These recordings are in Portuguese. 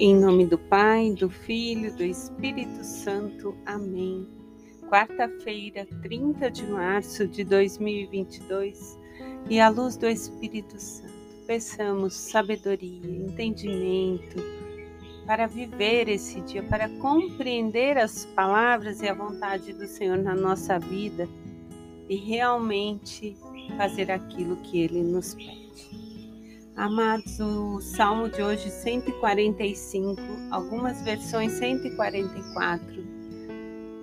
Em nome do Pai, do Filho, do Espírito Santo. Amém. Quarta-feira, 30 de março de 2022, e à luz do Espírito Santo, peçamos sabedoria, entendimento para viver esse dia, para compreender as palavras e a vontade do Senhor na nossa vida e realmente fazer aquilo que Ele nos pede. Amados, o Salmo de hoje 145, algumas versões 144.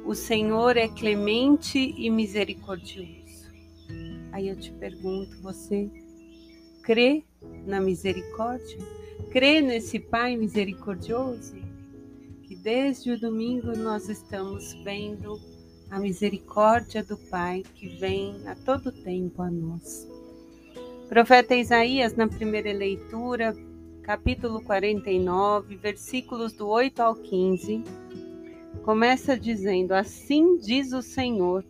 O Senhor é clemente e misericordioso. Aí eu te pergunto, você crê na misericórdia? Crê nesse Pai misericordioso? Que desde o domingo nós estamos vendo a misericórdia do Pai que vem a todo tempo a nós. Profeta Isaías, na primeira leitura, capítulo 49, versículos do 8 ao 15, começa dizendo: Assim diz o Senhor.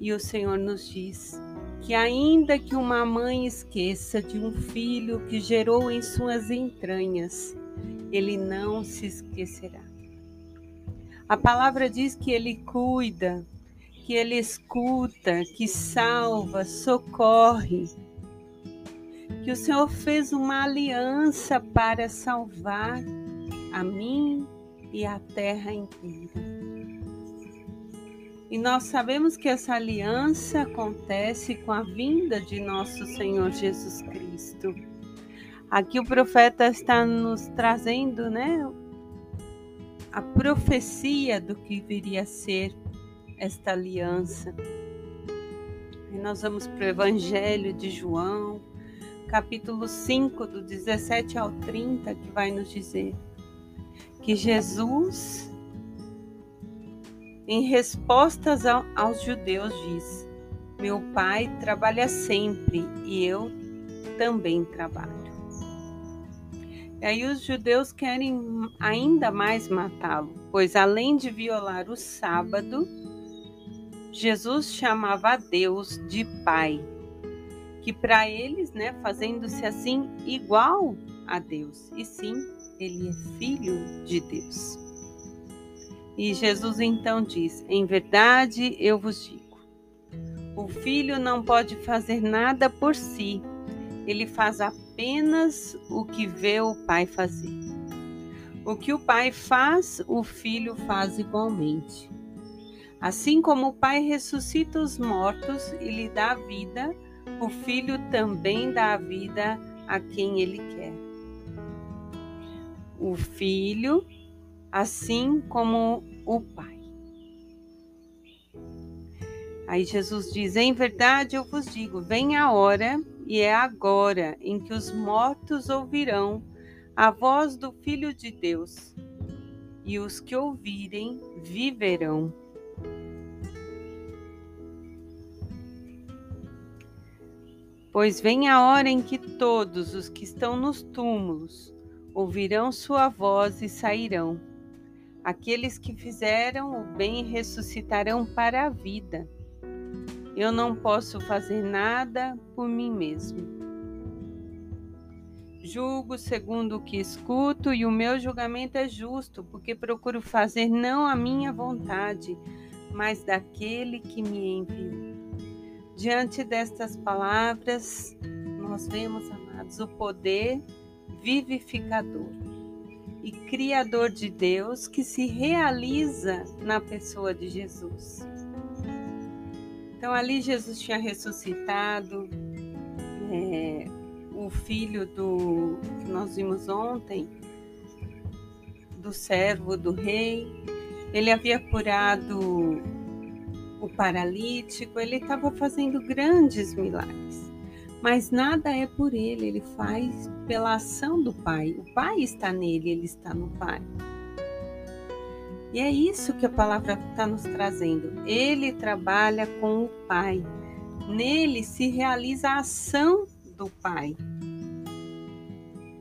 E o Senhor nos diz que, ainda que uma mãe esqueça de um filho que gerou em suas entranhas, ele não se esquecerá. A palavra diz que ele cuida que Ele escuta, que salva, socorre. Que o Senhor fez uma aliança para salvar a mim e a terra inteira. E nós sabemos que essa aliança acontece com a vinda de nosso Senhor Jesus Cristo. Aqui o profeta está nos trazendo, né, a profecia do que viria a ser esta aliança. E nós vamos para o Evangelho de João, capítulo 5, do 17 ao 30, que vai nos dizer que Jesus, em respostas ao, aos judeus, diz: Meu pai trabalha sempre e eu também trabalho. E aí os judeus querem ainda mais matá-lo, pois além de violar o sábado, Jesus chamava a Deus de Pai, que para eles, né, fazendo-se assim igual a Deus, e sim, ele é filho de Deus. E Jesus então diz: Em verdade eu vos digo, o filho não pode fazer nada por si, ele faz apenas o que vê o pai fazer. O que o pai faz, o filho faz igualmente. Assim como o Pai ressuscita os mortos e lhe dá vida, o Filho também dá vida a quem ele quer. O Filho, assim como o Pai. Aí Jesus diz: Em verdade eu vos digo, vem a hora, e é agora, em que os mortos ouvirão a voz do Filho de Deus, e os que ouvirem viverão. Pois vem a hora em que todos os que estão nos túmulos ouvirão sua voz e sairão. Aqueles que fizeram o bem ressuscitarão para a vida. Eu não posso fazer nada por mim mesmo. Julgo segundo o que escuto, e o meu julgamento é justo, porque procuro fazer não a minha vontade, mas daquele que me enviou. Diante destas palavras, nós vemos, amados, o poder vivificador e criador de Deus que se realiza na pessoa de Jesus. Então, ali Jesus tinha ressuscitado é, o filho do que nós vimos ontem, do servo do rei. Ele havia curado o paralítico, ele estava fazendo grandes milagres. Mas nada é por ele, ele faz pela ação do Pai. O Pai está nele, ele está no Pai. E é isso que a palavra está nos trazendo. Ele trabalha com o Pai. Nele se realiza a ação do Pai.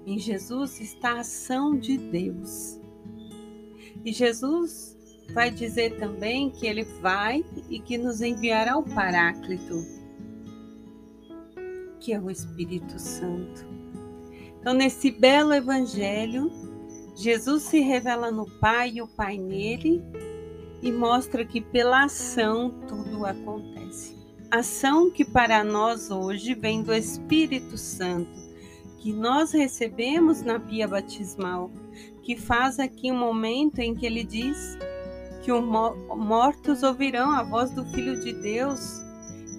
Em Jesus está a ação de Deus. E Jesus vai dizer também que ele vai e que nos enviará o Paráclito, que é o Espírito Santo. Então, nesse belo evangelho, Jesus se revela no Pai e o Pai nele e mostra que pela ação tudo acontece. Ação que para nós hoje vem do Espírito Santo, que nós recebemos na pia batismal, que faz aqui um momento em que ele diz que os mortos ouvirão a voz do Filho de Deus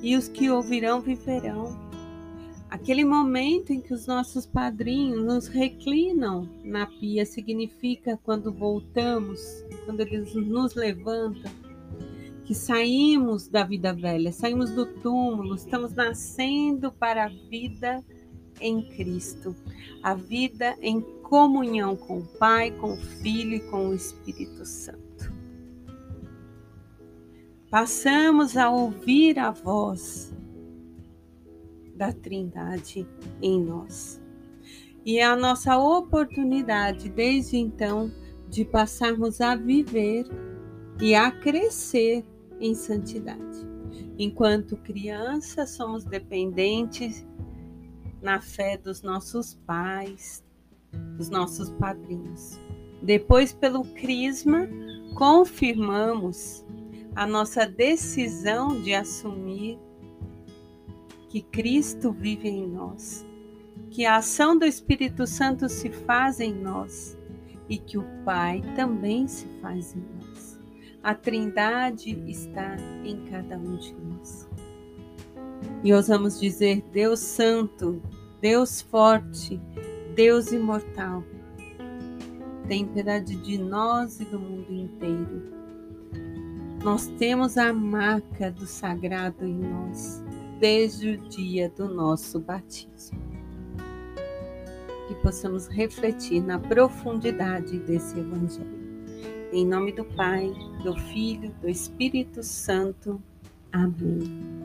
e os que ouvirão viverão. Aquele momento em que os nossos padrinhos nos reclinam na pia significa quando voltamos, quando eles nos levantam, que saímos da vida velha, saímos do túmulo, estamos nascendo para a vida em Cristo, a vida em comunhão com o Pai, com o Filho e com o Espírito Santo. Passamos a ouvir a voz da Trindade em nós. E é a nossa oportunidade, desde então, de passarmos a viver e a crescer em santidade. Enquanto crianças, somos dependentes na fé dos nossos pais, dos nossos padrinhos. Depois, pelo Crisma, confirmamos a nossa decisão de assumir que Cristo vive em nós, que a ação do Espírito Santo se faz em nós e que o Pai também se faz em nós. A Trindade está em cada um de nós. E ousamos dizer: Deus Santo, Deus Forte, Deus Imortal, tem piedade de nós e do mundo inteiro. Nós temos a marca do sagrado em nós desde o dia do nosso batismo. Que possamos refletir na profundidade desse Evangelho. Em nome do Pai, do Filho, do Espírito Santo. Amém.